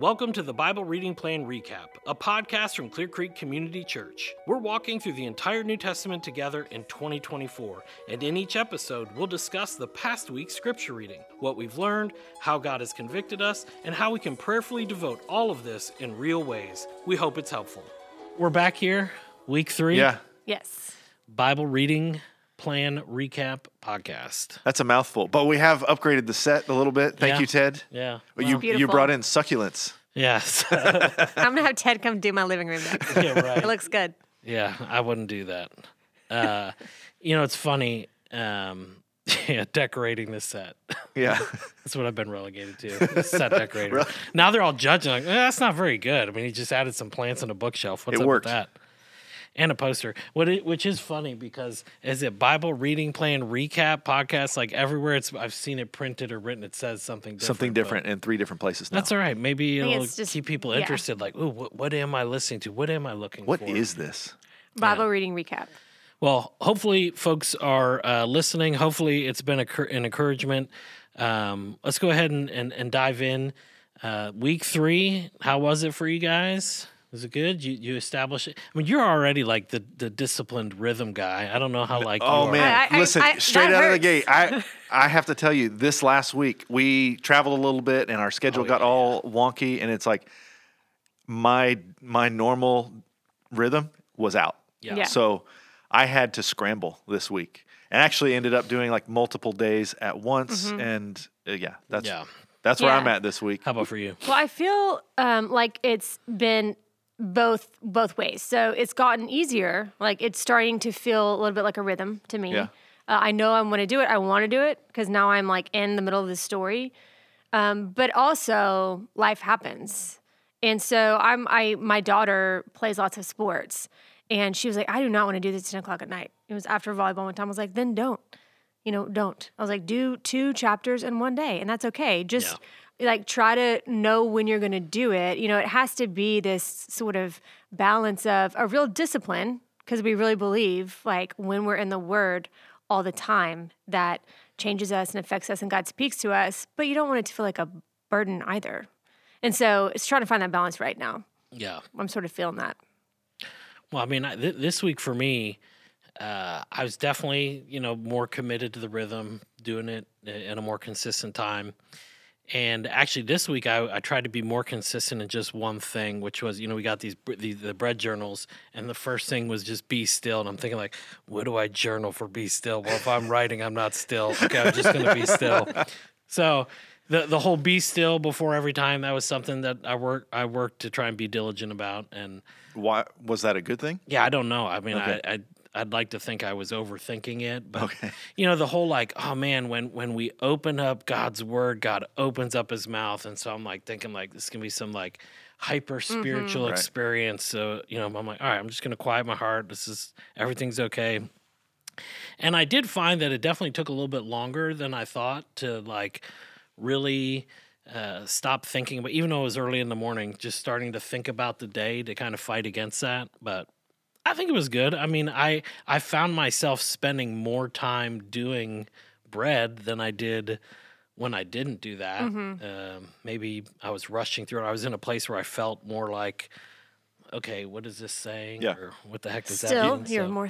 Welcome to the Bible Reading Plan Recap, a podcast from Clear Creek Community Church. We're walking through the entire New Testament together in 2024, and in each episode, we'll discuss the past week's scripture reading, what we've learned, how God has convicted us, and how we can prayerfully devote all of this in real ways. We hope it's helpful. We're back here, week three. Yeah, Yes. Bible Reading Plan Recap podcast. that's a mouthful. But we have upgraded the set a little bit. Thank Yeah. you, Ted. Yeah. you you Beautiful. brought in succulents. Yes. I'm gonna have Ted come do my living room next. yeah, right. It looks good. Yeah, I wouldn't do that. Uh, you know, it's funny. Um, yeah, decorating the set. Yeah, That's what I've been relegated to. Set decorator. Now they're all judging like, eh, that's not very good. I mean, he just added some plants on a bookshelf. What's It up worked. with that? And a poster. What it, which is funny because is it Bible reading plan recap podcast? Like everywhere it's I've seen it printed or written, it says something different. something different in three different places now. That's all right. Maybe it'll it's just- keep people yeah. interested. Like, ooh, what, what am I listening to? What am I looking What for? is this? Bible reading recap. Well, hopefully, folks are uh, listening. Hopefully, it's been a, an encouragement. Um, let's go ahead and, and, and dive in. Uh, week three, how was it for you guys? Was it good? You you established it. I mean, you're already like the, the disciplined rhythm guy. I don't know how like. Oh you are. man, I- I- listen, I- straight that out of the gate, I I have to tell you, this last week we traveled a little bit and our schedule Oh, got yeah, all wonky, and it's like my my normal rhythm was out. Yeah. Yeah. So I had to scramble this week, and actually ended up doing like multiple days at once, and uh, yeah, that's Yeah. that's where Yeah. I'm at this week. How about for you? Well, I feel um, like it's been both both ways. So it's gotten easier. Like it's starting to feel a little bit like a rhythm to me. Yeah. Uh, I know I'm going to do it. I want to do it because now I'm like in the middle of the story. Um, but also life happens, and so I'm I my daughter plays lots of sports, and she was like, I do not want to do this at ten o'clock at night. It was after volleyball one time. I was like, then don't. You know, don't. I was like, do two chapters in one day, and that's okay. Just like try to know when you're going to do it. You know, it has to be this sort of balance of a real discipline because we really believe like when we're in the word all the time that changes us and affects us and God speaks to us, but you don't want it to feel like a burden either. And so it's trying to find that balance right now. Yeah. I'm sort of feeling that. Well, I mean, I, th- this week for me, uh, I was definitely, you know, more committed to the rhythm, doing it in a more consistent time. And actually, this week I, I tried to be more consistent in just one thing, which was, you know, we got these the, the bread journals, and the first thing was just be still. And I'm thinking like, what do I journal for be still? Well, if I'm writing, I'm not still. Okay, I'm just gonna be still. So the the whole be still before every time that was something that I work I worked to try and be diligent about and. Why was that a good thing? Yeah, I don't know. I mean, Okay. I, I I'd like to think I was overthinking it, but Okay. you know, the whole like, oh man, when when we open up God's word, God opens up His mouth, and so I'm like thinking like this can be some like hyper spiritual Right. experience. So you know, I'm like, all right, I'm just gonna quiet my heart. This is everything's okay. And I did find that it definitely took a little bit longer than I thought to like really uh, stop thinking But even though it was early in the morning, just starting to think about the day to kind of fight against that. But I think it was good. I mean, I I found myself spending more time doing bread than I did when I didn't do that. Mm-hmm. Um, maybe I was rushing through it. I was in a place where I felt more like, okay, what is this saying? Yeah. Or what the heck does that Still, mean? you're So- more.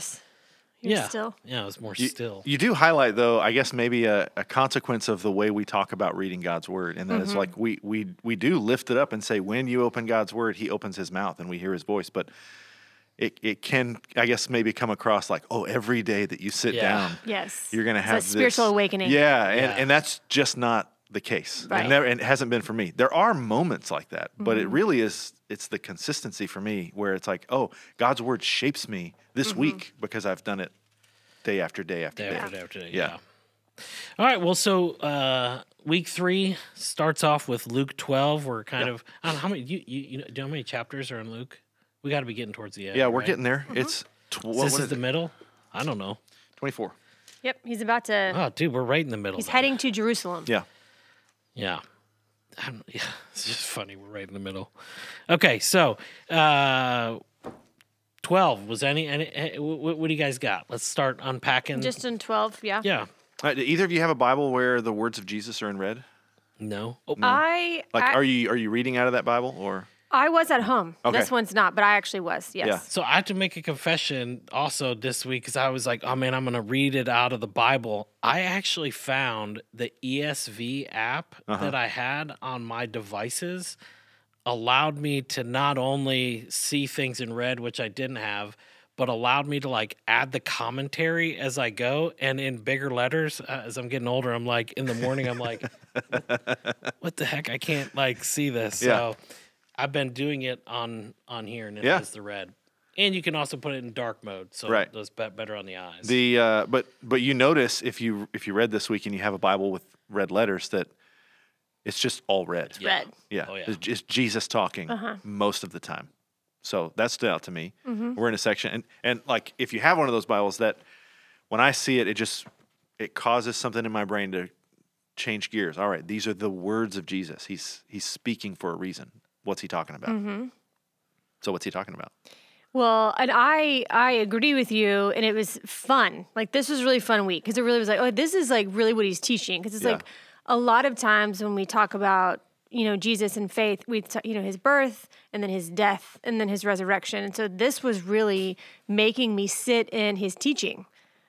You're yeah, still. yeah, it was more You, still. you do highlight though, I guess maybe a, a consequence of the way we talk about reading God's word, and that it's like we we we do lift it up and say when you open God's word, He opens His mouth and we hear His voice, but. It, it can I guess maybe come across like oh every day that you sit Yeah. down Yes. you're gonna It's have a spiritual this- awakening. Yeah, and, Yeah. and that's just not the case. Right. It never, and it hasn't been for me. There are moments like that, but Mm-hmm. it really is. It's the consistency for me where it's like, oh, God's word shapes me this Mm-hmm. week because I've done it day after day after Day day. after day after day. Yeah. Yeah. All right. Well, so uh, week three starts off with Luke 12. We're kind of, I don't know how many, you, you, you know, do you know how many chapters are in Luke? We got to be getting towards the end. Yeah, we're right? getting there. Mm-hmm. It's tw- Is what, this what is is the it? middle? I don't know. 24. Yep. He's about to. Oh, dude, we're right in the middle. he's then. heading to Jerusalem. Yeah. Yeah. I don't- yeah. It's just funny. We're right in the middle. Okay. So, uh, 12 was any, any eh, what, what do you guys got? Let's start unpacking. Just in 12. Yeah. yeah. Uh, do either of you have a Bible where the words of Jesus are in red? No. Oh, I Like, I, are you are you reading out of that Bible or? I was at home. Okay. This one's not, but I actually was. Yes. Yeah. So I have to make a confession also this week because I was like, oh man, I'm going to read it out of the Bible. I actually found the ESV app Uh-huh. that I had on my devices allowed me to not only see things in red, which I didn't have, but allowed me to like add the commentary as I go and in bigger letters. Uh, as I'm getting older, I'm like, in the morning, I'm like, what the heck? I can't like see this. Yeah. So I've been doing it on on here and it Yeah. has the red. And you can also put it in dark mode, so Right. it does better on the eyes. The uh, but but you notice if you if you read this week and you have a Bible with red letters that it's just all red. yeah. Red. Yeah, Oh, yeah. It's, it's Jesus talking Uh-huh. most of the time. So that stood out to me. Mm-hmm. We're in a section, and and like if you have one of those Bibles, that when I see it, it just it causes something in my brain to change gears. All right, these are the words of Jesus. He's he's speaking for a reason. What's he talking about? Mm-hmm. So what's he talking about? Well, and I I agree with you, and it was fun. Like this was a really fun week because it really was like, oh, this is like really what he's teaching. Because it's Yeah. like a lot of times when we talk about you know Jesus and faith, we t- you know his birth and then his death and then his resurrection, and so this was really making me sit in his teaching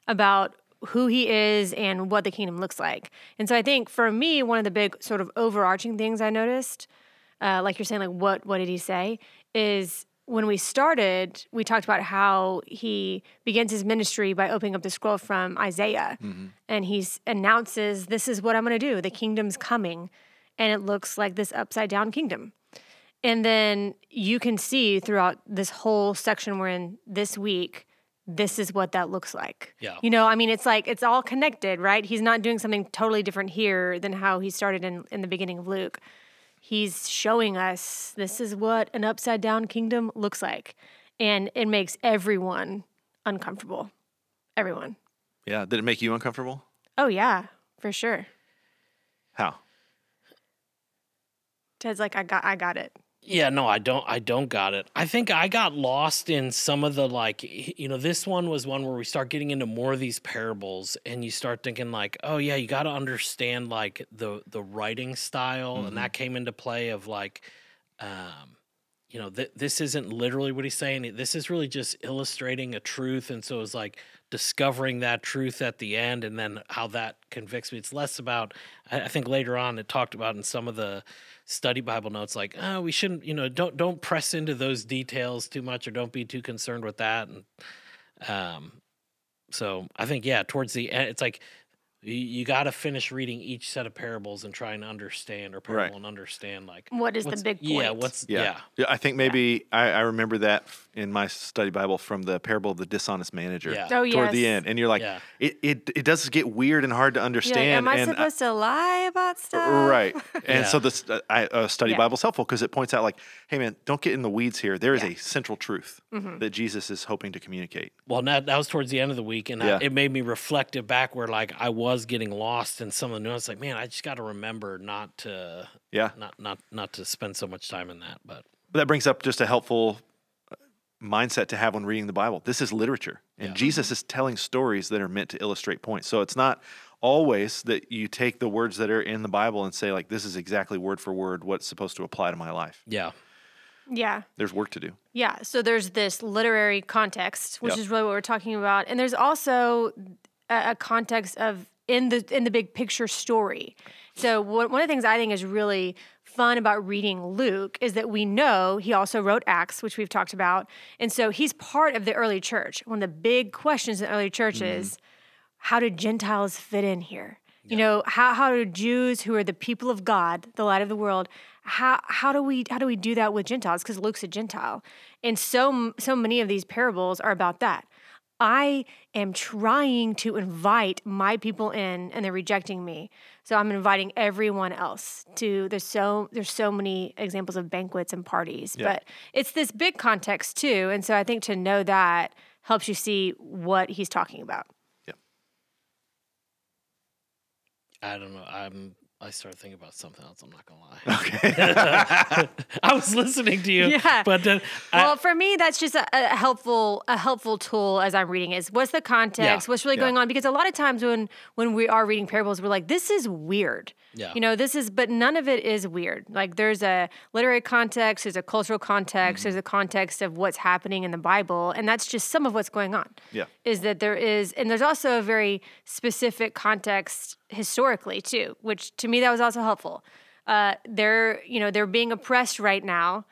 about who he is and what the kingdom looks like. And so I think for me, one of the big sort of overarching things I noticed uh, like you're saying, like what what did he say? Is when we started, we talked about how he begins his ministry by opening up the scroll from Isaiah, and he announces, "This is what I'm going to do. The kingdom's coming," and it looks like this upside down kingdom. And then you can see throughout this whole section we're in this week, this is what that looks like. Yeah. You know, I mean, it's like it's all connected, right? He's not doing something totally different here than how he started in, in the beginning of Luke. He's showing us this is what an upside down kingdom looks like. And it makes everyone uncomfortable. Everyone. Yeah, did it make you uncomfortable? Oh, yeah, for sure. How? Ted's like, I got, I got it. Yeah, no, I don't. I don't got it. I think I got lost in some of the like, you know, this one was one where we start getting into more of these parables, and you start thinking like, oh yeah, you got to understand like the the writing style, and that came into play of like, um, you know, th- this isn't literally what he's saying. This is really just illustrating a truth, and so it's like discovering that truth at the end, and then how that convicts me. It's less about. I, I think later on it talked about in some of the study Bible notes, like, oh, we shouldn't, you know, don't don't press into those details too much, or don't be too concerned with that. And um, so I think yeah, towards the end, it's like you, you got to finish reading each set of parables and try and understand or parable Right. and understand like What is the what's- big Yeah, point? what's Yeah. yeah. Yeah, I think maybe I, I remember that f- in my study Bible from the parable of the dishonest manager Yeah. Oh, toward the end. And you're like, Yeah. it, it, it does get weird and hard to You're like, understand. Am I and uh, supposed to lie about stuff? Right. And so Yeah. this uh, I, uh, study Yeah. Bible is helpful because it points out like, hey man, don't get in the weeds here. There is Yeah. Mm-hmm. a central truth that Jesus is hoping to communicate. Well, that, that was towards the end of the week, and I- it made me reflective back where like I was getting lost in some of the nuance. Like, man, I just got to remember not to Yeah. not not not to spend so much time in that. But But that brings up just a helpful uh, mindset to have when reading the Bible. This is literature, and Yeah. Jesus is telling stories that are meant to illustrate points. So it's not always that you take the words that are in the Bible and say like this is exactly word for word what's supposed to apply to my life. yeah, Yeah. There's work to do. Yeah, so there's this literary context, which Yep. is really what we're talking about, and there's also a, a context of in the in the big picture story. So one of the things I think is really fun about reading Luke is that we know he also wrote Acts, which we've talked about, and so he's part of the early church. One of the big questions in the early church mm-hmm. is how do Gentiles fit in here? You know, how how do Jews who are the people of God, the light of the world, how how do we how do we do that with Gentiles? Because Luke's a Gentile, and so so many of these parables are about that. I am trying to invite my people in, and they're rejecting me. So I'm inviting everyone else to. There's so there's so many examples of banquets and parties, Yeah. but it's this big context too. And so I think to know that helps you see what he's talking about. Yeah. I don't know. I'm I started thinking about something else. I'm not gonna lie. Okay. I was listening to you, Yeah. but then I- Well, for me, that's just a, a helpful a helpful tool as I'm reading is what's the context, Yeah, what's really yeah. going on? Because a lot of times when when we are reading parables, we're like, this is weird. Yeah. You know, this is, but none of it is weird. Like there's a literary context, there's a cultural context, Mm-hmm. there's a context of what's happening in the Bible, and that's just some of what's going on. Yeah. Is that there is, and there's also a very specific context historically too, which to me that was also helpful. Uh, they're, you know, they're being oppressed right now,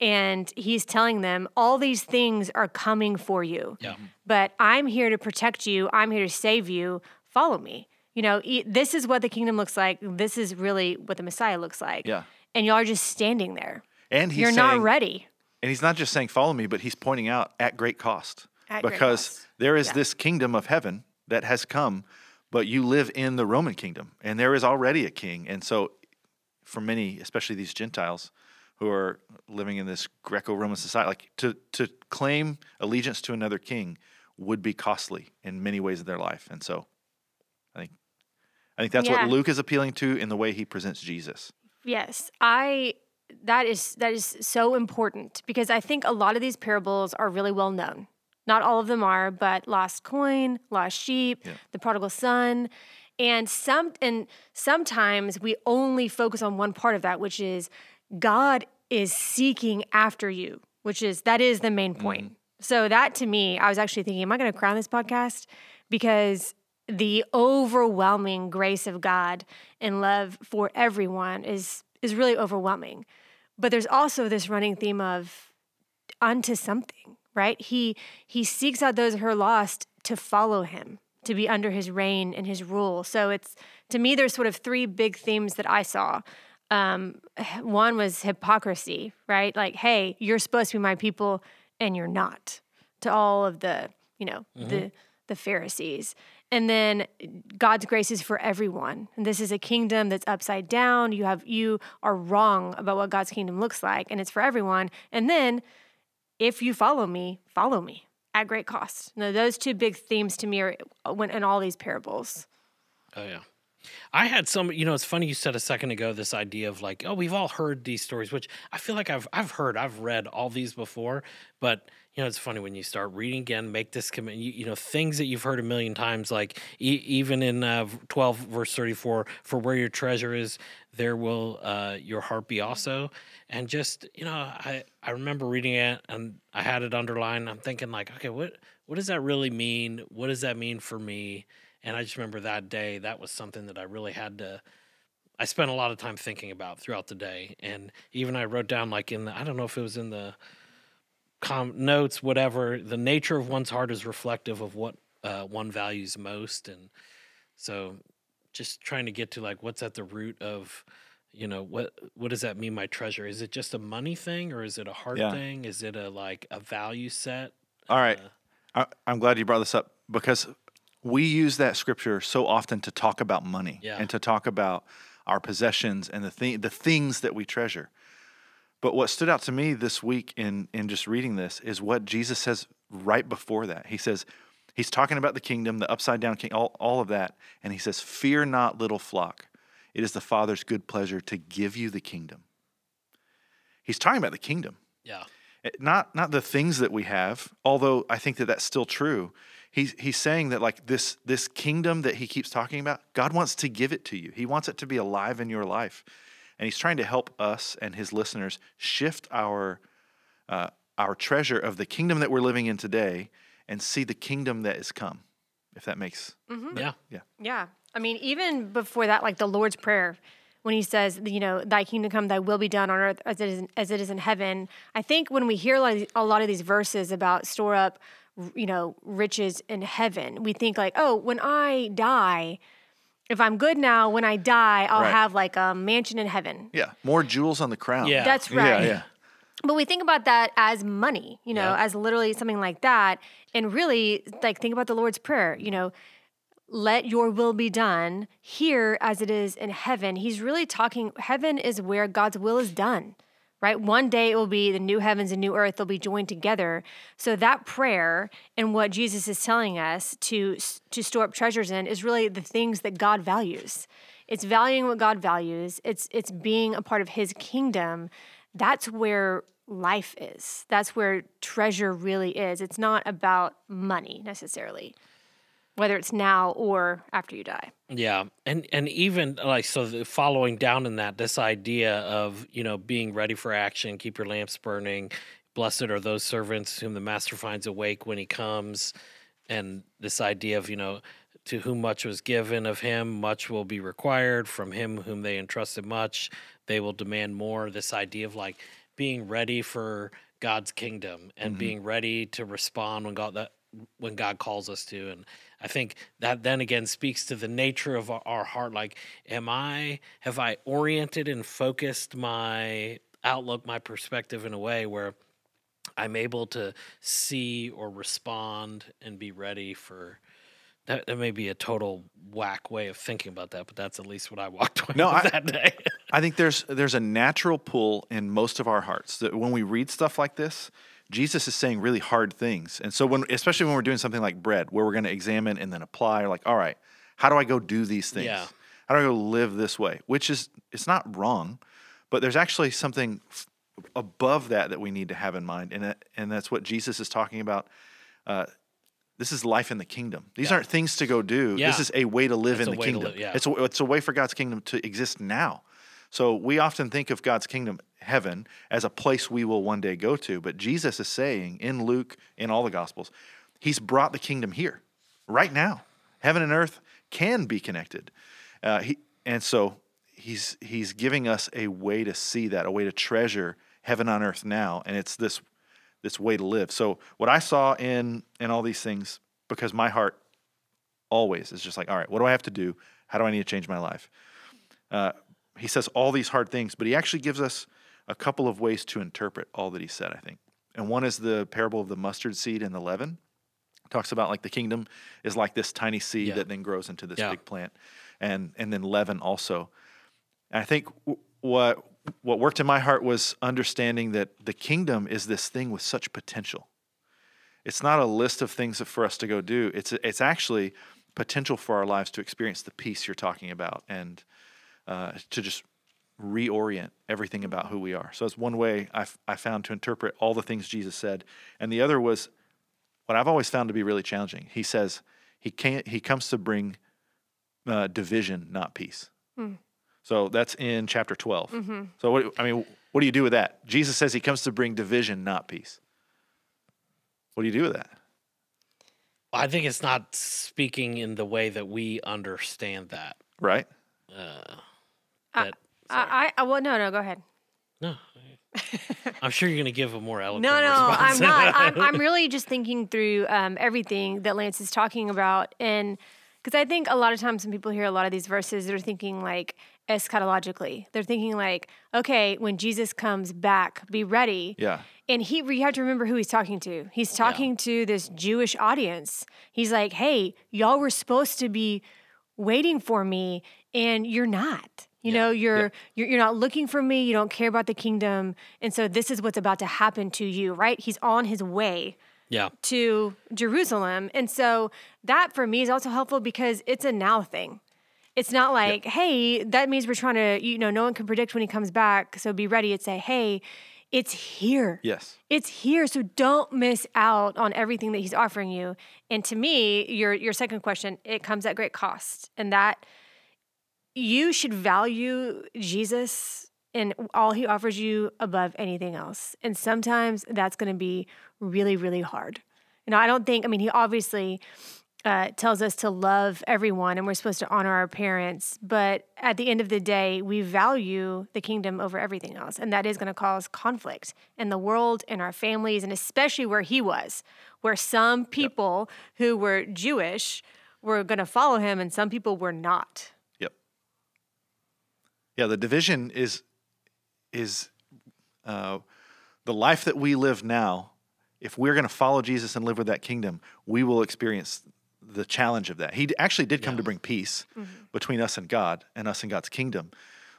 and he's telling them all these things are coming for you. Yeah. But I'm here to protect you. I'm here to save you. Follow me. You know, e- this is what the kingdom looks like. This is really what the Messiah looks like. Yeah. And y'all are just standing there. And he's You're saying, not ready. And he's not just saying follow me, but he's pointing out at great cost. At great because cost. there is Yeah. this kingdom of heaven that has come, but you live in the Roman kingdom, and there is already a king. And so, for many, especially these Gentiles who are living in this Greco-Roman society, like to to claim allegiance to another king would be costly in many ways of their life. And so, I think I think that's Yeah. what Luke is appealing to in the way he presents Jesus. Yes, I that is that is so important because I think a lot of these parables are really well known. Not all of them are, but lost coin, lost sheep, Yeah. the prodigal son, and some and sometimes we only focus on one part of that, which is God is seeking after you, which is that is the main point. Mm-hmm. So that to me, I was actually thinking, am I going to crown this podcast? Because the overwhelming grace of God and love for everyone is is really overwhelming. But there's also this running theme of unto something, right? He he seeks out those who are lost to follow him, to be under his reign and his rule. So it's to me there's sort of three big themes that I saw. Um, one was hypocrisy, right? Like, hey, you're supposed to be my people and you're not. To all of the, you know, the the Pharisees. And then God's grace is for everyone. And this is a kingdom that's upside down. You have you are wrong about what God's kingdom looks like, and it's for everyone. And then if you follow me, follow me at great cost. Now, those two big themes to me are uh, when in all these parables. Oh yeah. I had some, you know, it's funny you said a second ago this idea of like, oh, we've all heard these stories, which I feel like I've I've heard, I've read all these before, but you know, it's funny when you start reading again, make this commit, you, you know, things that you've heard a million times, like e- even in uh, 12 verse 34, for where your treasure is, there will uh, your heart be also. And just, you know, I, I remember reading it and I had it underlined. I'm thinking like, okay, what, what does that really mean? What does that mean for me? And I just remember that day, that was something that I really had to, I spent a lot of time thinking about throughout the day. And even I wrote down, like, in the, I don't know if it was in the com- notes, whatever, the nature of one's heart is reflective of what uh, one values most. And so just trying to get to, like, what's at the root of, you know what what does that mean my treasure is it just a money thing or is it a heart Yeah. thing is it a like a value set All right. Uh, I, I'm glad you brought this up because we use that scripture so often to talk about money Yeah. and to talk about our possessions and the the things that we treasure. But what stood out to me this week in in just reading this is what Jesus says right before that. He says he's talking about the kingdom, the upside down king, all, all of that, and he says, "Fear not, little flock. It is the Father's good pleasure to give you the kingdom." He's talking about the kingdom. yeah Eh, not not the things that we have although i think that that's still true he's he's saying that like this this kingdom that he keeps talking about god wants to give it to you he wants it to be alive in your life and he's trying to help us and his listeners shift our uh, our treasure of the kingdom that we're living in today and see the kingdom that is come if that makes yeah Yeah. Yeah. I mean, even before that, like the Lord's Prayer, when he says, you know, thy kingdom come, thy will be done on earth as it is, as it is in heaven. I think when we hear a lot, of, a lot of these verses about store up, you know, riches in heaven, we think like, oh, when I die, if I'm good now, when I die, I'll Right. have like a mansion in heaven. yeah more jewels on the crown Yeah. That's yeah right. yeah But we think about that as money, you know, Yeah. as literally something like that. And really, like, think about the Lord's Prayer, you know, let your will be done here as it is in heaven. He's really talking, heaven is where God's will is done, right? One day it will be the new heavens and new earth, they'll be joined together. So that prayer and what Jesus is telling us to, to store up treasures in is really the things that God values. it's valuing what God values. It's it's being a part of his kingdom. That's where life is. That's where treasure really is. It's not about money necessarily. Whether it's now or after you die. Yeah, and and even like so, the following down in that, this idea of you know being ready for action, keep your lamps burning. Blessed are those servants whom the master finds awake when he comes, and this idea of you know to whom much was given of him, much will be required. From him whom they entrusted much, they will demand more. This idea of like being ready for God's kingdom and Mm-hmm. being ready to respond when God that when God calls us to. And I think that then again speaks to the nature of our, heart. Like, am I have I oriented and focused my outlook, my perspective in a way where I'm able to see or respond and be ready for that, that may be a total whack way of thinking about that, but that's at least what I walked away No, with I- that day. I think there's there's a natural pull in most of our hearts that when we read stuff like this, Jesus is saying really hard things. And so when especially when we're doing something like bread, where we're going to examine and then apply, like, all right, how do I go do these things? Yeah. How do I go live this way? Which is it's not wrong, but there's actually something f- above that that we need to have in mind, and that, and that's what Jesus is talking about. Uh, this is life in the kingdom. These Yeah. aren't things to go do. This is a way to live It's in the kingdom. live, yeah. It's a, it's a way for God's kingdom to exist now. So we often think of God's kingdom, heaven, as a place we will one day go to. But Jesus is saying in Luke, in all the Gospels, He's brought the kingdom here, right now. Heaven and earth can be connected. Uh, he, and so he's, he's giving us a way to see that, a way to treasure heaven on earth now. And it's this, this way to live. So what I saw in, in all these things, because my heart always is just like, all right, what do I have to do? How do I need to change my life? Uh, he says all these hard things, but he actually gives us a couple of ways to interpret all that he said, I think. And one is the parable of the mustard seed and the leaven. talks about like the kingdom is like this tiny seed Yeah. that then grows into this Yeah. big plant, and and then leaven also. And I think w- what what worked in my heart was understanding that the kingdom is this thing with such potential. It's not a list of things for us to go do. It's it's actually potential for our lives to experience the peace you're talking about and uh, to just reorient everything about who we are. So that's one way I, f- I found to interpret all the things Jesus said, and the other was what I've always found to be really challenging. He says he can't. He comes to bring uh, division, not peace. So that's in chapter 12 So what I mean, what do you do with that? Jesus says he comes to bring division, not peace. What do you do with that? I think it's not speaking in the way that we understand that. Right? Uh, I- that I, I, well, no, no, go ahead. no, I'm sure you're going to give a more eloquent No, no, response. I'm not. I'm, I'm really just thinking through um, everything that Lance is talking about. And because I think a lot of times when people hear a lot of these verses, they're thinking like eschatologically. They're thinking like, okay, when Jesus comes back, be ready. Yeah. And he, you have to remember who he's talking to. He's talking to this Jewish audience. He's like, hey, y'all were supposed to be waiting for me, and you're not. You know, you're, you're you're not looking for me. You don't care about the kingdom, and so this is what's about to happen to you. Right? He's on his way yeah, to Jerusalem, and so that for me is also helpful because it's a now thing. It's not like, hey, that means we're trying to, you know, no one can predict when he comes back, so be ready. It's say, hey, it's here. Yes. It's here, so don't miss out on everything that he's offering you. And to me, your your second question, it comes at great cost, and that you should value Jesus and all he offers you above anything else. And sometimes that's going to be really, really hard. You know, I don't think. I mean, he obviously uh, tells us to love everyone and we're supposed to honor our parents. But at the end of the day, we value the kingdom over everything else. And that is going to cause conflict in the world, in our families, and especially where he was, where some people who were Jewish were going to follow him and some people were not. Yep. Yeah, the division is is uh, the life that we live now. If we're going to follow Jesus and live with that kingdom, we will experience the challenge of that. He actually did come to bring peace between us and God and us and God's kingdom,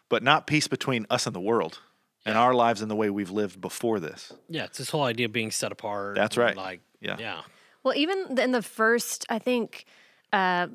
but not peace between us and the world and our lives and the way we've lived before this. yeah. It's this whole idea of being set apart. That's right. Like, Yeah. yeah, Well, even in the first, I think, uh,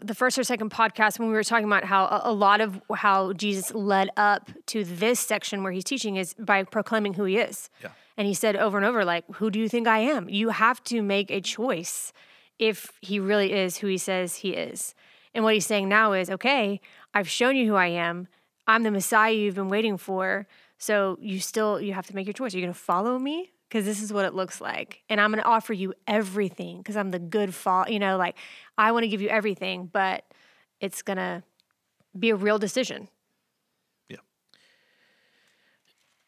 the first or second podcast when we were talking about how a, lot of how Jesus led up to this section where he's teaching is by proclaiming who he is. Yeah. And he said over and over, like, who do you think I am? You have to make a choice if he really is who he says he is. And what he's saying now is, okay, I've shown you who I am. I'm the Messiah you've been waiting for. So you still you have to make your choice. Are you going to follow me? Because this is what it looks like, and I'm going to offer you everything because I'm the good fall. You know, like I want to give you everything, but it's going to be a real decision. Yeah.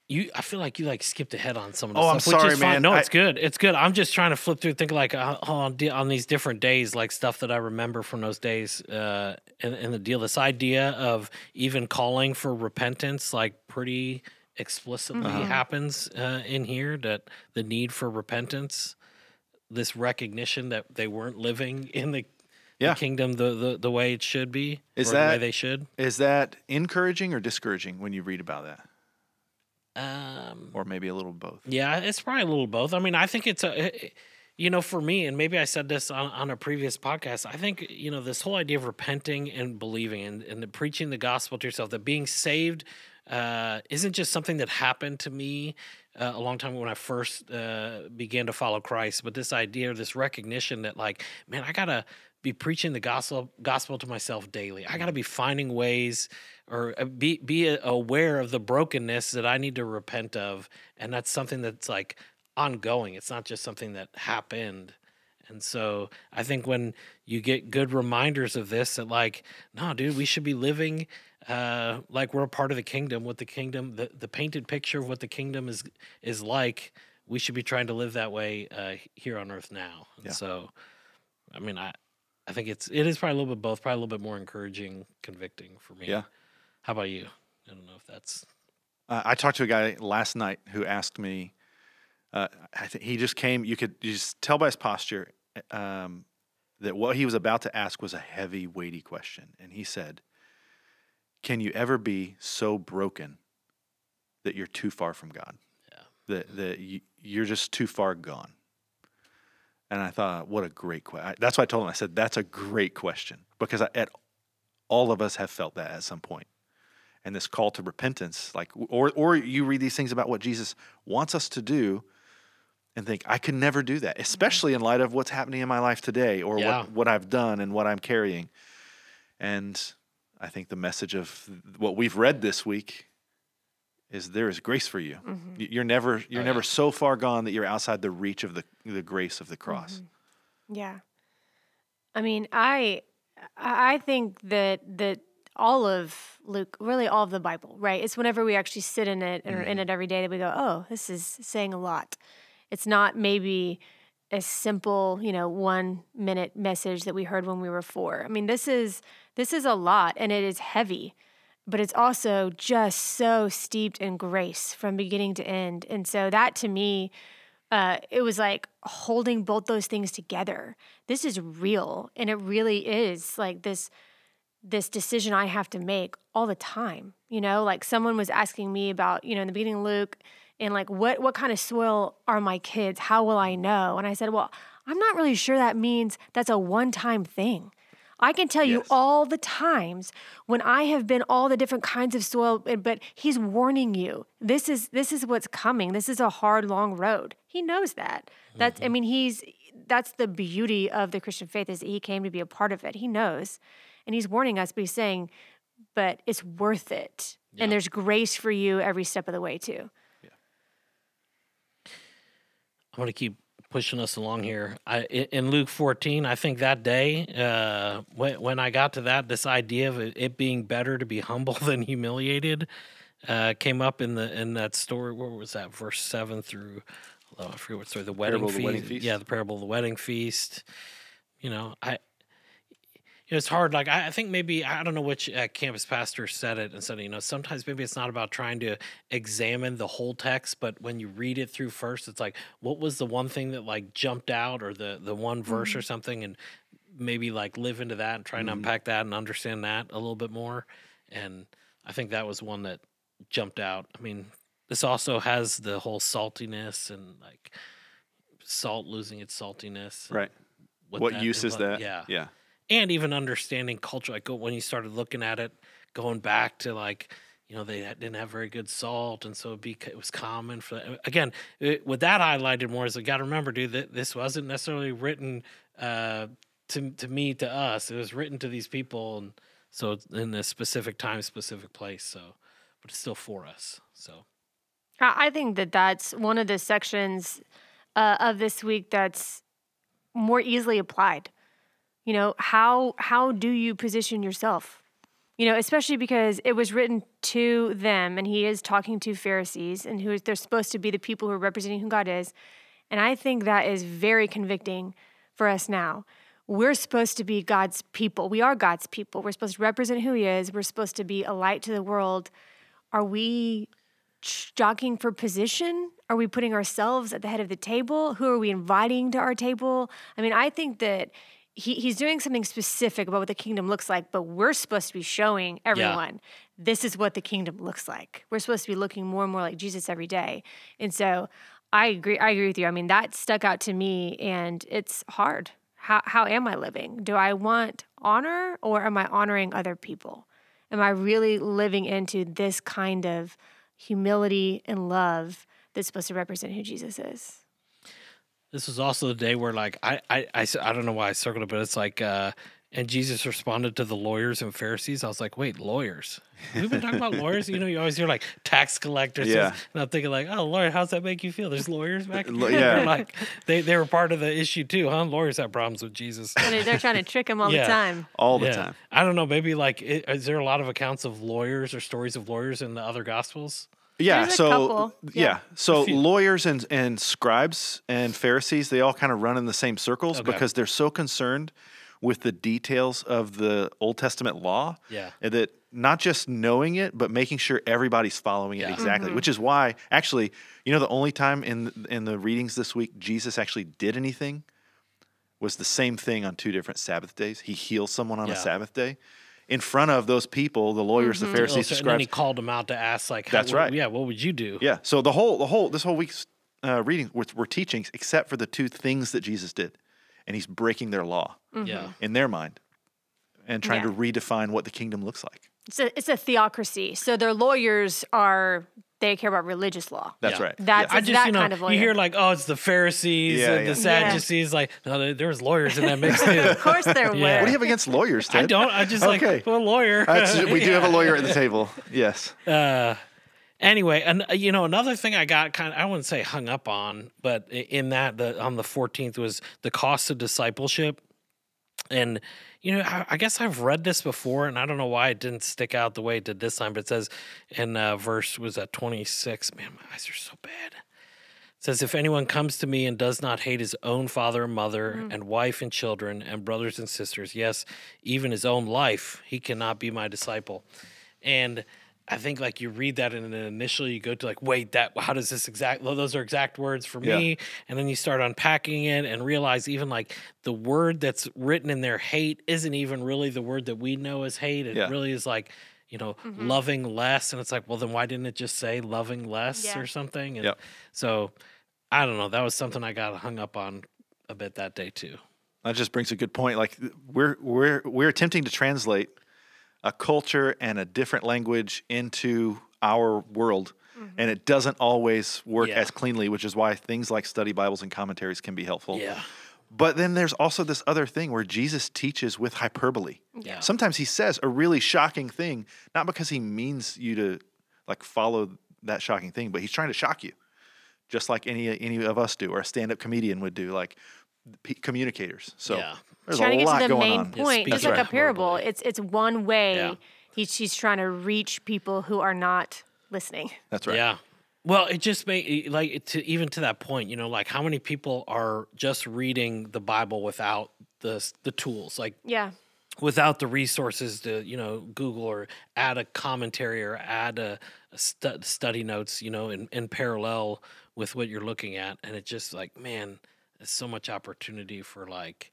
You, I feel like you like skipped ahead on some of the Oh, I'm stuff, which sorry, is fine. man. No, I- it's good. It's good. I'm just trying to flip through, think like uh, on on these different days, like stuff that I remember from those days, uh, and, and the deal. This idea of even calling for repentance, like pretty explicitly Uh-huh. happens uh, in here. That the need for repentance, this recognition that they weren't living in the, the kingdom the, the the way it should be, Is or the way that- they should. Is that encouraging or discouraging when you read about that, Um, or maybe a little both? Yeah, it's probably a little both. I mean, I think it's a, you know, for me, and maybe I said this on, on a previous podcast. I think you know this whole idea of repenting and believing and, and the preaching the gospel to yourself, that being saved uh, isn't just something that happened to me uh, a long time ago when I first uh, began to follow Christ, but this idea, this recognition that like, man, I gotta be preaching the gospel gospel to myself daily. I got to be finding ways or uh, be be aware of the brokenness that I need to repent of, and that's something that's like ongoing. It's not just something that happened. And so I think when you get good reminders of this, that like, no, dude, we should be living uh, like we're a part of the kingdom. What the kingdom, the, the painted picture of what the kingdom is is like, we should be trying to live that way uh, here on earth now. And Yeah. so, I mean, I I think it's it is probably a little bit both, probably a little bit more encouraging, convicting for me. Yeah. How about you? I don't know if that's Uh, I talked to a guy last night who asked me. Uh, I think he just came. You could you just tell by his posture um, that what he was about to ask was a heavy, weighty question, and he said, "Can you ever be so broken that you're too far from God? Yeah. That that you, you're just too far gone." And I thought, what a great question. That's why I told him. I said, "That's a great question because I, at all of us have felt that at some point." and this call to repentance like or or you read these things about what Jesus wants us to do and think I could never do that mm-hmm. especially in light of what's happening in my life today or Yeah. what what I've done and what I'm carrying and I think the message of what we've read this week is there is grace for you mm-hmm. Y- you're never you're Oh, never yeah. so far gone that you're outside the reach of the the grace of the mm-hmm. cross Yeah. I mean, I I I think that that all of Luke, really all of the Bible, right? It's whenever we actually sit in it and are in mm-hmm. it every day that we go, "Oh, this is saying a lot." It's not maybe a simple, you know, 1 minute message that we heard when we were 4. I mean, this is this is a lot and it is heavy, but it's also just so steeped in grace from beginning to end. And so that to me uh, it was like holding both those things together. This is real, and it really is like this this decision I have to make all the time. You know, like someone was asking me about, you know, in the beginning, Luke, and like what what kind of soil are my kids? How will I know? And I said, well, I'm not really sure that means that's a one time thing. I can tell you all the times when I have been all the different kinds of soil, but- he's warning you. This is this is what's coming. This is a hard, long road. He knows that. That's I mm-hmm. mean, he's that's the beauty of the Christian faith is that he came to be a part of it. He knows. And he's warning us, but he's saying, but it's worth it. Yeah. And there's grace for you every step of the way too. Yeah. I'm going to keep pushing us along here. I, in Luke 14, I think that day, uh, when, when I got to that, this idea of it, being better to be humble than humiliated uh, came up in the in that story. Where was that? Verse seven through oh, I forget what story. The wedding, of the wedding feast? Yeah, the parable of the wedding feast. You know, I. It's hard. Like I, I think maybe I don't know which uh, campus pastor said it and said, you know, sometimes maybe it's not about trying to examine the whole text, but when you read it through first, it's like, what was the one thing that like jumped out, or the the one verse or something, and maybe like live into that and try and unpack that and understand that a little bit more. And I think that was one that jumped out. I mean, this also has the whole saltiness and like salt losing its saltiness. right what what use is that Yeah, yeah and even understanding culture. Like when you started looking at it, going back to like you know they didn't have very good salt, and so it was common for again it, with that highlighted more is you got to remember, dude, that this wasn't necessarily written uh, to to me to us. It was written to these people, and so in a specific time, specific place. So, but it's still for us. So I I think that that's one of the sections uh, of this week that's more easily applied. You know, how how do you position yourself? You know, especially because it was written to them, and he is talking to Pharisees, and who is, they're supposed to be the people who are representing who God is. And I think that is very convicting for us now. We're supposed to be God's people. We are God's people. We're supposed to represent who He is. We're supposed to be a light to the world. Are we jockeying for position? Are we putting ourselves at the head of the table? Who are we inviting to our table? I mean, I think that he, he's doing something specific about what the kingdom looks like, but we're supposed to be showing everyone this is what the kingdom looks like. We're supposed to be looking more and more like Jesus every day. And so I agree I agree with you. I mean, that stuck out to me and it's hard. How how am I living? Do I want honor or am I honoring other people? Am I really living into this kind of humility and love that's supposed to represent who Jesus is? This was also the day where, like, I, I, I don't know why I circled it, but it's like, uh, and Jesus responded to the lawyers and Pharisees. I was like, wait, lawyers? We've been talking about lawyers. You know, you always hear like tax collectors. Yeah. And I'm thinking, like, oh, lawyer, how's that make you feel? There's lawyers back Lo- here. yeah. like, they, they were part of the issue too, huh? Lawyers have problems with Jesus. And they're trying to trick him all Yeah. the time. all the Yeah. time. I don't know. Maybe like, is there a lot of accounts of lawyers or stories of lawyers in the other gospels? Yeah, There's a so couple, yeah. yeah. so lawyers and and scribes and Pharisees, they all kind of run in the same circles Okay. because they're so concerned with the details of the Old Testament law. Yeah. and that not just knowing it, but making sure everybody's following it Yeah. exactly. Mm-hmm. Which is why, actually, you know, the only time in in the readings this week Jesus actually did anything was the same thing on two different Sabbath days. He heals someone on Yeah. a Sabbath day. In front of those people, the lawyers, the Oh, Pharisees, so- the and then he called them out to ask, like, how- That's right. Yeah, what would you do? Yeah. So the whole the whole this whole week's uh, reading we're, we're teaching except for the two things that Jesus did, and he's breaking their law Yeah. in their mind, and trying Yeah. to redefine what the kingdom looks like. It's a it's a theocracy. So their lawyers are they care about religious law. That's Yeah. right. That's I just that you know kind of lawyer. you hear like oh it's the Pharisees Yeah, and yeah. the Yeah. Sadducees like no there, there was lawyers in that mix too. of course there were. Yeah. What do you have against lawyers, Ted? I don't. I just Okay. like well, a lawyer. That's, we do have a lawyer at the table. Yes. Uh, anyway, and you know another thing I got kind of I wouldn't say hung up on, but in that the on the 14th was the cost of discipleship, and you know I, I guess I've read this before, and I don't know why it didn't stick out the way it did this time. But it says in uh, verse was at 26. Man, my eyes are so bad. It says, If anyone comes to me and does not hate his own father and mother and wife and children and brothers and sisters, yes, even his own life, he cannot be my disciple. And I think like you read that and then initially you go to like, wait, that how does this exact well, those are exact words for Yeah. me. And then you start unpacking it and realize even like the word that's written in there, hate, isn't even really the word that we know as hate. It Yeah. really is like, you know, mm-hmm. loving less. And it's like, well, then why didn't it just say loving less Yeah. or something? And Yep. so I don't know. That was something I got hung up on a bit that day too. That just brings a good point. Like we're we're we're attempting to translate a culture and a different language into our world, mm-hmm. and it doesn't always work Yeah. as cleanly. Which is why things like study Bibles and commentaries can be helpful. Yeah. But then there's also this other thing where Jesus teaches with hyperbole. Yeah. Sometimes he says a really shocking thing, not because he means you to like follow that shocking thing, but he's trying to shock you, just like any any of us do, or a stand-up comedian would do, like p- communicators. So Yeah. There's trying a to get lot to the main on. Point, just it like a parable. It's it's one way. Yeah. He's she's trying to reach people who are not listening. That's right. Yeah. Well, it just made like to even to that point, you know, like how many people are just reading the Bible without the the tools, like Yeah. without the resources to you know Google or add a commentary or add a, a stu- study notes, you know, in, in parallel with what you're looking at, and it just like man, there's so much opportunity for like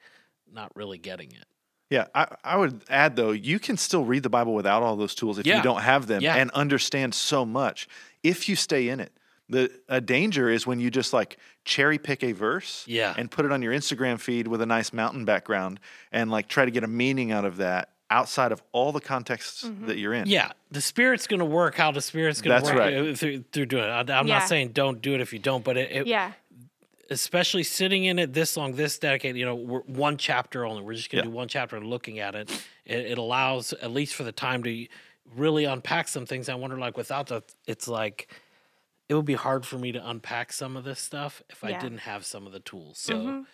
not really getting it. Yeah, I, I would add though, you can still read the Bible without all those tools if Yeah. you don't have them Yeah. and understand so much if you stay in it. The a danger is when you just like cherry pick a verse Yeah. and put it on your Instagram feed with a nice mountain background and like try to get a meaning out of that outside of all the contexts that you're in. Yeah, the spirit's going to work how the spirit's going to That's work right. uh, through, through doing it. I, I'm Yeah. not saying don't do it if you don't, but it, it Yeah. Especially sitting in it this long, this dedicated, you know, we're one chapter only. We're just going to Yeah. do one chapter and looking at it. it. It allows, at least for the time, to really unpack some things. I wonder, like, without the, it's like, it would be hard for me to unpack some of this stuff if I didn't have some of the tools. So,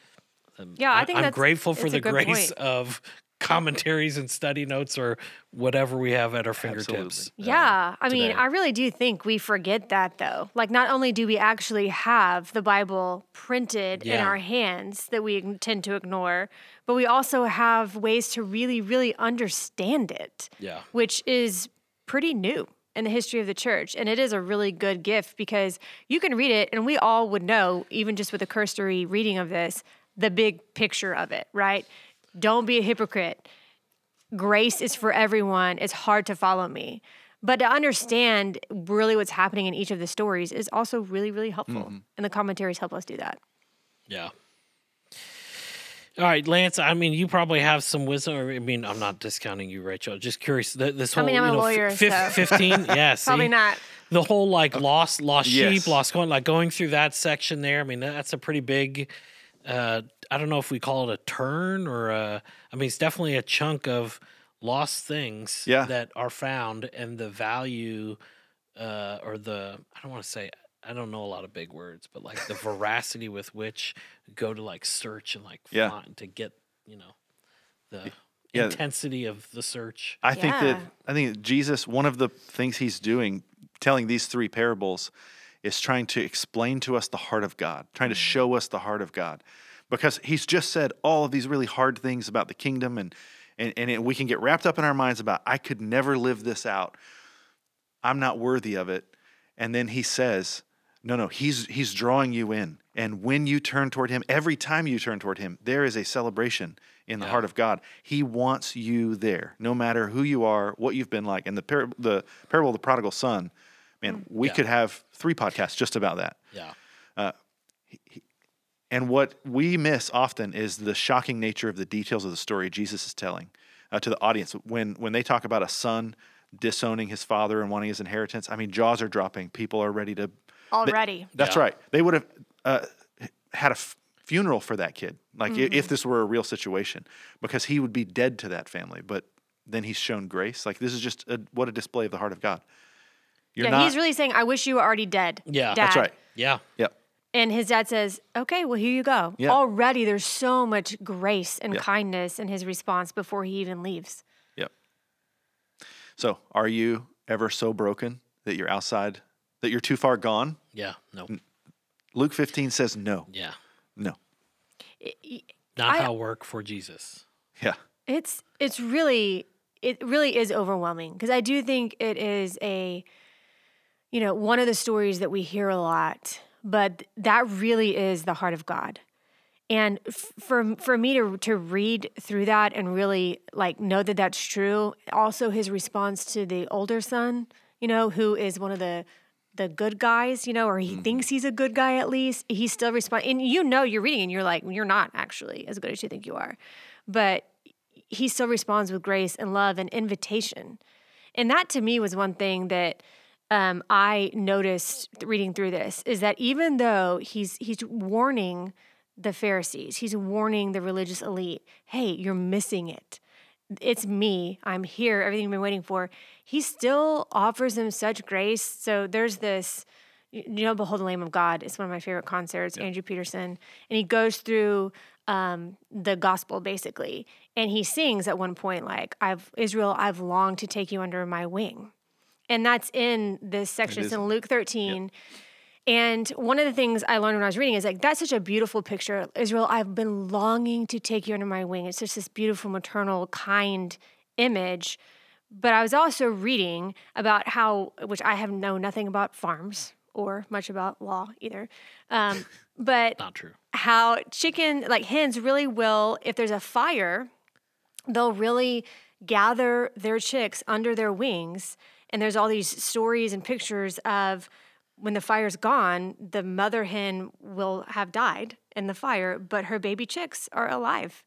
um, Yeah, I think I'm grateful for the grace point. of commentaries and study notes or whatever we have at our fingertips. Yeah, I mean, today. I really do think we forget that though. Like, not only do we actually have the Bible printed in our hands that we ig- tend to ignore, but we also have ways to really, really understand it, Yeah. which is pretty new in the history of the church. And it is a really good gift because you can read it, and we all would know, even just with a cursory reading of this, the big picture of it, right? Don't be a hypocrite grace is for everyone. It's hard to follow me. But to understand really what's happening in each of the stories is also really, really helpful. Mm-hmm. And the commentaries help us do that. Yeah. All right, Lance. I mean, you probably have some wisdom. Or, I mean, I'm not discounting you, Rachel. Just curious. th- This I whole, mean, I'm you a lawyer, fif- so- fifteen. Yeah, see? Probably not. The whole like uh, lost, lost Yes. sheep, lost coin. Like going through that section there. I mean, that's a pretty big. Uh, I don't know if we call it a turn or a. I mean, it's definitely a chunk of lost things Yeah. that are found, and the value, uh, or the I don't want to say. I don't know a lot of big words, but like the veracity with which go to like search and like Yeah. find to get you know the Yeah. intensity of the search. I think that I think Jesus, one of the things he's doing, telling these three parables, is trying to explain to us the heart of God, trying to mm. show us the heart of God. Because he's just said all of these really hard things about the kingdom and and, and it, we can get wrapped up in our minds about I could never live this out. I'm not worthy of it. And then he says, no, no, he's he's drawing you in. And when you turn toward him, every time you turn toward him, there is a celebration in the Yeah. heart of God. He wants you there, no matter who you are, what you've been like. And the par- the parable of the prodigal son, man, we Yeah. could have three podcasts just about that. Yeah. And what we miss often is the shocking nature of the details of the story Jesus is telling uh, to the audience. When when they talk about a son disowning his father and wanting his inheritance, I mean, jaws are dropping. People are ready to. Already. That's Yeah. right. They would have uh, had a f- funeral for that kid, like i- if this were a real situation, because he would be dead to that family. But then he's shown grace. Like this is just a, what a display of the heart of God. You're yeah, not. he's really saying, I wish you were already dead. Yeah. Dad. that's right. Yeah. Yep. And his dad says, Okay, well, here you go. Yeah. Already there's so much grace and Yeah. kindness in his response before he even leaves. Yep. So, are you ever so broken that you're outside, that you're too far gone? Yeah. No. Luke 15 says no. Yeah. No. Not I- how work for Jesus. Yeah. It's it's really it really is overwhelming because I do think it is a you know one of the stories that we hear a lot, but that really is the heart of God. And f- for for me to to read through that and really like know that that's true. Also, his response to the older son, you know, who is one of the the good guys, you know, or he mm-hmm. thinks he's a good guy at least. He still responds, and you know, you're reading and you're like, you're not actually as good as you think you are, but he still responds with grace and love and invitation. And that to me was one thing that um, I noticed reading through this is that even though he's he's warning the Pharisees, he's warning the religious elite, hey, you're missing it. It's me. I'm here. Everything you've been waiting for. He still offers them such grace. So there's this, you know, Behold the Lamb of God. It's one of my favorite concerts, Andrew Peterson. And he goes through um, the gospel basically. And he sings at one point, like, I've, Israel, I've longed to take you under my wing. And that's in this section. It's is. in Luke 13. And one of the things I learned when I was reading is like, that's such a beautiful picture. Israel, I've been longing to take you under my wing. It's just this beautiful, maternal, kind image. But I was also reading about how, which I have known nothing about farms or much about law either. Um, but Not true. how chicken, like hens, really will, if there's a fire, they'll really gather their chicks under their wings. And there's all these stories and pictures of when the fire's gone, the mother hen will have died in the fire, but her baby chicks are alive.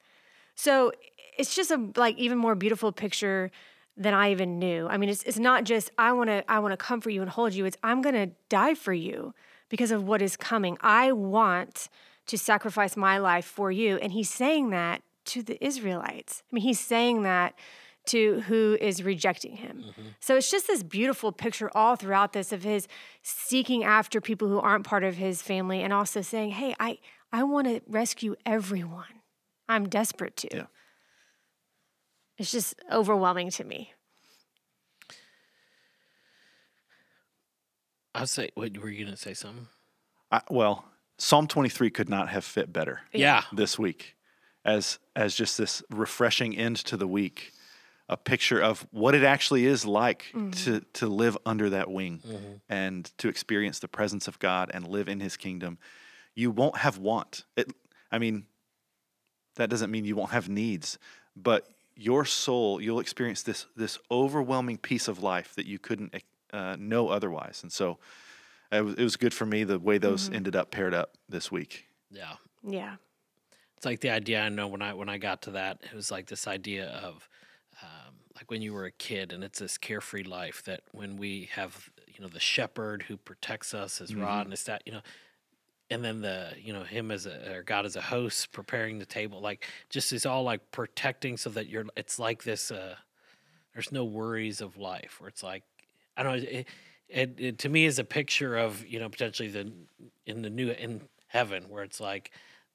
So it's just a like even more beautiful picture than I even knew. I mean, it's it's not just I want to I want to comfort you and hold you. It's I'm going to die for you because of what is coming. I want to sacrifice my life for you. And he's saying that to the Israelites. I mean, he's saying that to who is rejecting him. Mm-hmm. So it's just this beautiful picture all throughout this of his seeking after people who aren't part of his family and also saying, "Hey, I I want to rescue everyone. I'm desperate to." Yeah. It's just overwhelming to me. I'll say, what were you going to say something? I, well, Psalm 23 could not have fit better. Yeah. This week as as just this refreshing end to the week, a picture of what it actually is like mm-hmm. to to live under that wing mm-hmm. and to experience the presence of God and live in his kingdom. You won't have want. It I mean that doesn't mean you won't have needs, but your soul, you'll experience this this overwhelming peace of life that you couldn't uh, know otherwise. And so it was, it was good for me the way those mm-hmm. ended up paired up this week. Yeah. Yeah. It's like the idea I know when I when I got to that, it was like this idea of like when you were a kid and it's this carefree life that when we have you know the shepherd who protects us, his mm-hmm. rod and his staff, you know, and then the you know him as a or God as a host preparing the table, like just is all like protecting so that you're. It's like this. uh There's no worries of life where it's like I don't know. It, it, it to me is a picture of you know potentially the in the new in heaven where it's like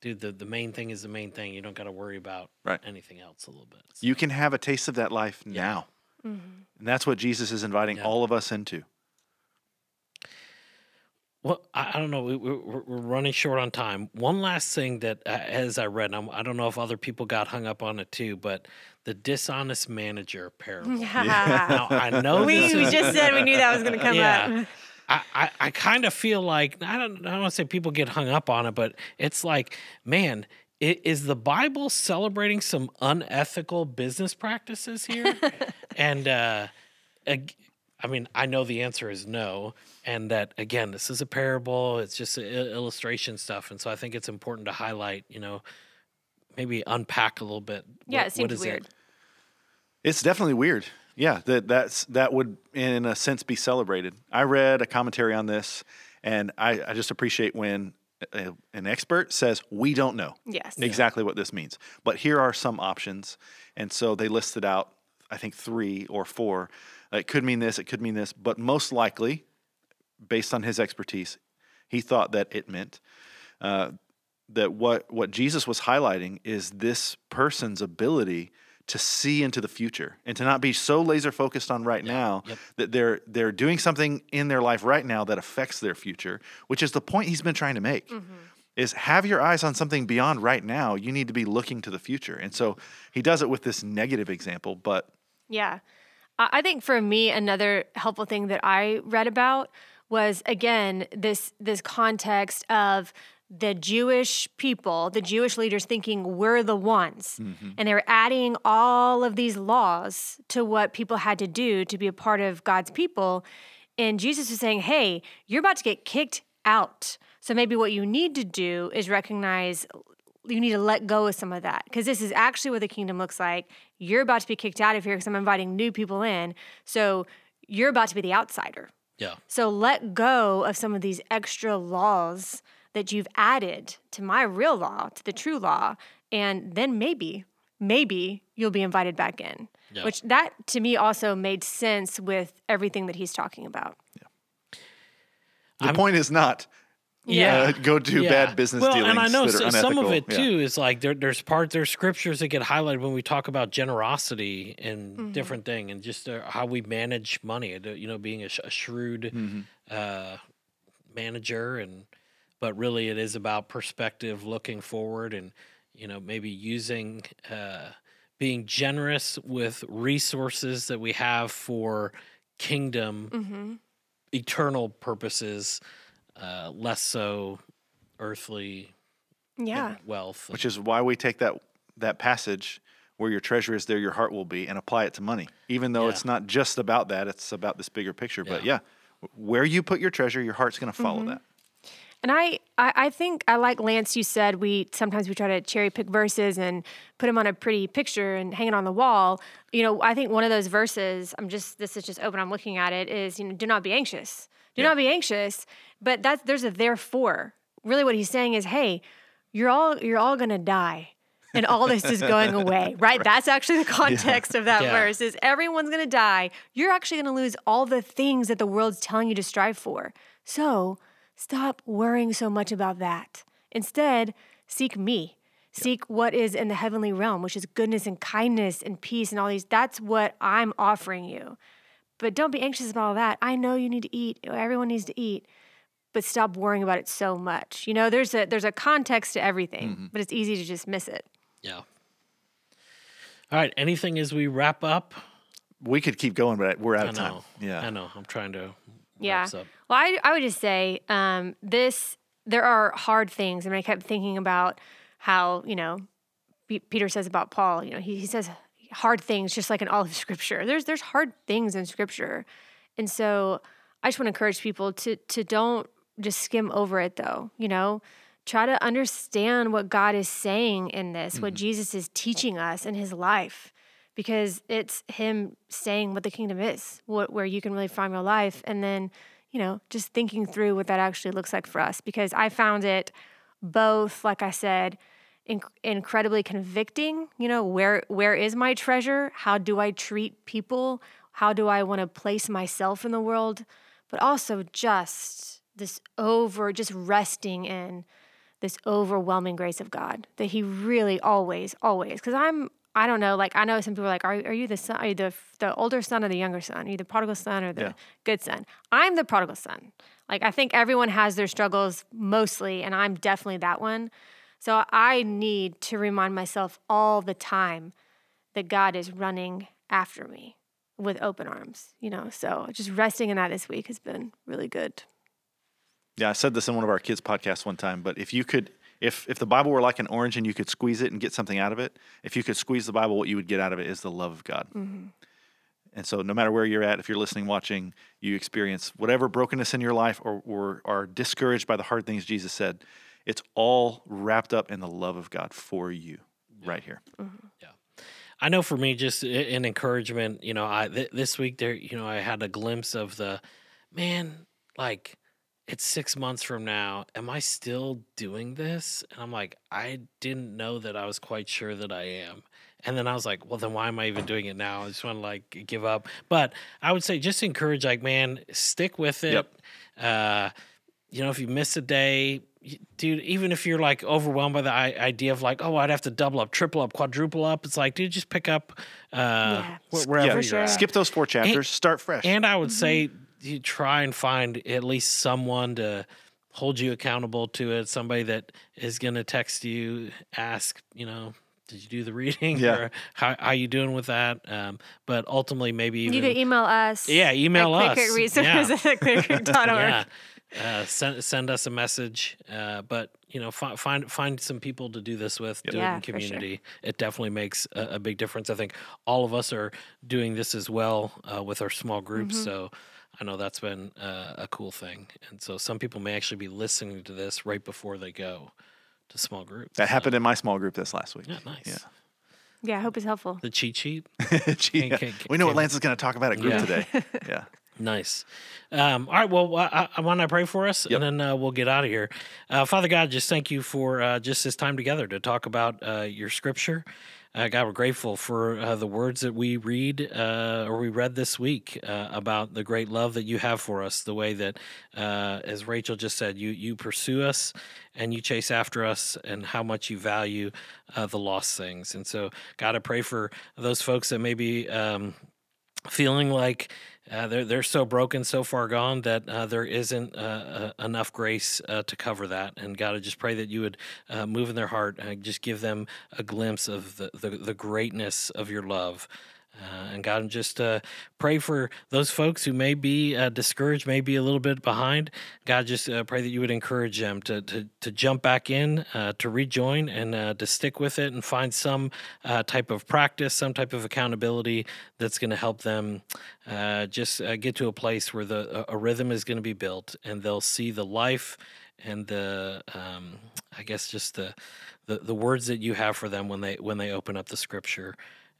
dude the, the main thing is the main thing you don't got to worry about right. anything else a little bit so. you can have a taste of that life yeah. now mm-hmm. and that's what jesus is inviting yeah. all of us into well, I, I don't know. We, we're, we're, running short on time. One last thing that, uh, as I read, I'm, I do not know if other people got hung up on it too, but the dishonest manager parable. Yeah. Now, I know we, we just said we knew that was going to come yeah. up. I, I, I kind of feel like I don't I don't want to say people get hung up on it, but it's like, man, it, is the Bible celebrating some unethical business practices here? and uh, I mean, I know the answer is no, and that again, this is a parable. It's just illustration stuff, and so I think it's important to highlight. You know, maybe unpack a little bit. Yeah, what, it seems weird. It? It's definitely weird. Yeah, that that's that would in a sense be celebrated. I read a commentary on this, and I, I just appreciate when a, an expert says we don't know. Yes, exactly yeah. what this means, but here are some options, and so they listed out I think three or four it could mean this, it could mean this, but most likely, based on his expertise, he thought that it meant uh, that what, what Jesus was highlighting is this person's ability to see into the future and to not be so laser focused on right yeah. now yep. that they're they're doing something in their life right now that affects their future, which is the point he's been trying to make. Mm-hmm. Is have your eyes on something beyond right now. You need to be looking to the future. And so he does it with this negative example, but yeah. I think for me, another helpful thing that I read about was again this this context of the Jewish people, the Jewish leaders thinking we're the ones. Mm-hmm. And they're adding all of these laws to what people had to do to be a part of God's people. And Jesus is saying, hey, you're about to get kicked out. So maybe what you need to do is recognize you need to let go of some of that because this is actually what the kingdom looks like. You're about to be kicked out of here because I'm inviting new people in. So you're about to be the outsider. Yeah. So let go of some of these extra laws that you've added to my real law, to the true law, and then maybe, maybe you'll be invited back in. Yeah. Which that to me also made sense with everything that he's talking about. Yeah. The I'm, point is not yeah, uh, go do yeah. bad business well, dealings. and I know so, some of it too yeah. is like there, there's part there's scriptures that get highlighted when we talk about generosity and mm-hmm. different thing, and just uh, how we manage money. You know, being a, a shrewd mm-hmm. uh, manager, and but really it is about perspective, looking forward, and you know maybe using uh, being generous with resources that we have for kingdom, mm-hmm. eternal purposes uh, less so earthly yeah wealth. Which is why we take that that passage where your treasure is there your heart will be and apply it to money even though yeah. it's not just about that it's about this bigger picture yeah. but yeah Where you put your treasure, your heart's going to follow Mm-hmm. that. And I, I, I think I like Lance. You said we sometimes we try to cherry pick verses and put them on a pretty picture and hang it on the wall. You know, I think one of those verses. I'm just this is just open. I'm looking at it. Is you know, do not be anxious. Do Yeah. not be anxious. But that's there's a therefore. Really, what he's saying is, hey, you're all you're all gonna die. And all this is going away, right? That's actually the context of that Yeah. verse is everyone's going to die. You're actually going to lose all the things that the world's telling you to strive for. So, Stop worrying so much about that. Instead, seek me. Seek what is in the heavenly realm, which is goodness and kindness and peace and all these. That's what I'm offering you. But don't be anxious about all that. I know you need to eat. Everyone needs to eat. But stop worrying about it so much. You know, there's a there's a context to everything, mm-hmm. but it's easy to just miss it. Yeah. All right. Anything as we wrap up? We could keep going, but we're out I of time. Yeah. I know. I'm trying to. Yeah. Well, I, I would just say um, this there are hard things. I mean, I kept thinking about how, you know, P- Peter says about Paul, you know, he, he says hard things just like in all of scripture. There's there's hard things in scripture. And so I just want to encourage people to to don't just skim over it though, you know. Try to understand what God is saying in this, what Jesus is teaching us in his life because it's him saying what the kingdom is, what where you can really find your life, and then you know just thinking through what that actually looks like for us. Because I found it both, like I said, inc- incredibly convicting. You know, where where is my treasure? How do I treat people? How do I want to place myself in the world? But also just this over, just resting in this overwhelming grace of God that He really always, always. Because I'm, I don't know, like I know some people are like, are, are you the son, are you the the older son or the younger son? Are you the prodigal son or the Yeah. good son? I'm the prodigal son. Like I think everyone has their struggles mostly, and I'm definitely that one. So I need to remind myself all the time that God is running after me with open arms. You know, so just resting in that this week has been really good. Yeah, I said this in one of our kids' podcasts one time, but if you could if if the Bible were like an orange and you could squeeze it and get something out of it, if you could squeeze the Bible, what you would get out of it is the love of God. Mm-hmm. And so no matter where you're at, if you're listening, watching, you experience whatever brokenness in your life or, or are discouraged by the hard things Jesus said, it's all wrapped up in the love of God for you right here. Mm-hmm. Yeah. I know for me, just a- an encouragement. You know, I th- this week there, you know, I had a glimpse of the man. Like, it's six months from now. Am I still doing this? And I'm like, I didn't know that I was quite sure that I am. And then I was like, well, then why am I even doing it now? I just want to like give up. But I would say just encourage, like, man, stick with it. Yep. Uh, you know, if you miss a day, dude, even if you're like overwhelmed by the idea of like, oh, I'd have to double up, triple up, quadruple up, it's like, dude, just pick up uh, wh- s- wherever Yeah, you're sure. at. skip those four chapters, start fresh. And I would say you try and find at least someone to hold you accountable to it. Somebody that is going to text you, ask, you know, did you do the reading? Yeah. Or how how you doing with that? Um, but ultimately, maybe even You can email us. Yeah, email at us. Clear Creek Resources at clearcreek.org. yeah. Uh, send send us a message, uh, but you know, fi- find find some people to do this with. Do Yeah, it for in sure. community. It definitely makes a, a big difference. I think all of us are doing this as well uh, with our small groups. Mm-hmm. So I know that's been uh, a cool thing. And so some people may actually be listening to this right before they go to small groups. that So, happened in my small group this last week. Yeah, nice. Yeah. Yeah, I hope it's helpful. The cheat sheet. Gee, Can- can- we know what can- Lance is going to talk about at group Yeah. today. Yeah. Nice. Um, all right. Well, I, I want to pray for us, Yep. and then uh, we'll get out of here. Uh, Father God, just thank you for uh, just this time together to talk about uh, your Scripture. Uh, God, we're grateful for uh, the words that we read uh, or we read this week uh, about the great love that you have for us. The way that, uh, as Rachel just said, you you pursue us and you chase after us, and how much you value uh, the lost things. And so, God, I pray for those folks that maybe. Um, feeling like uh, they're they're so broken, so far gone that uh, there isn't uh, uh, enough grace uh, to cover that. And God, I just pray that you would uh, move in their heart, and just give them a glimpse of the, the, the greatness of your love. Uh, and God, just uh, pray for those folks who may be uh, discouraged, may be a little bit behind. God, just uh, pray that you would encourage them to to, to jump back in, uh, to rejoin, and uh, to stick with it, and find some type of practice, some type of accountability that's going to help them just get to a place where the a rhythm is going to be built, and they'll see the life and the um, I guess just the, the the words that you have for them when they when they open up the Scripture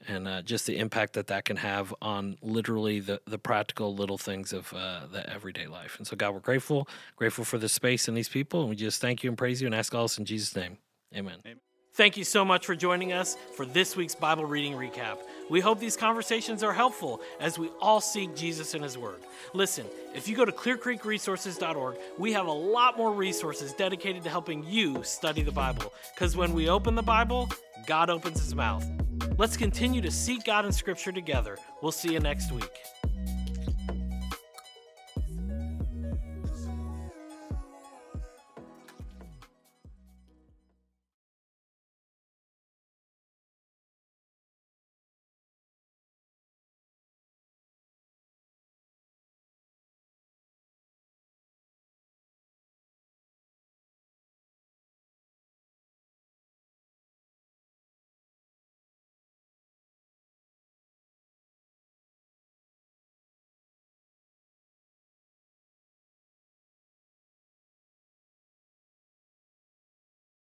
and uh, just the impact that that can have on literally the, the practical little things of uh, the everyday life. And so, God, we're grateful, grateful for the space and these people. And we just thank you and praise you and ask all this in Jesus' name. Amen. Amen. Thank you so much for joining us for this week's Bible reading recap. We hope these conversations are helpful as we all seek Jesus and His Word. Listen, if you go to clearcreekresources.org, we have a lot more resources dedicated to helping you study the Bible. Because when we open the Bible, God opens His mouth. Let's continue to seek God in Scripture together. We'll see you next week.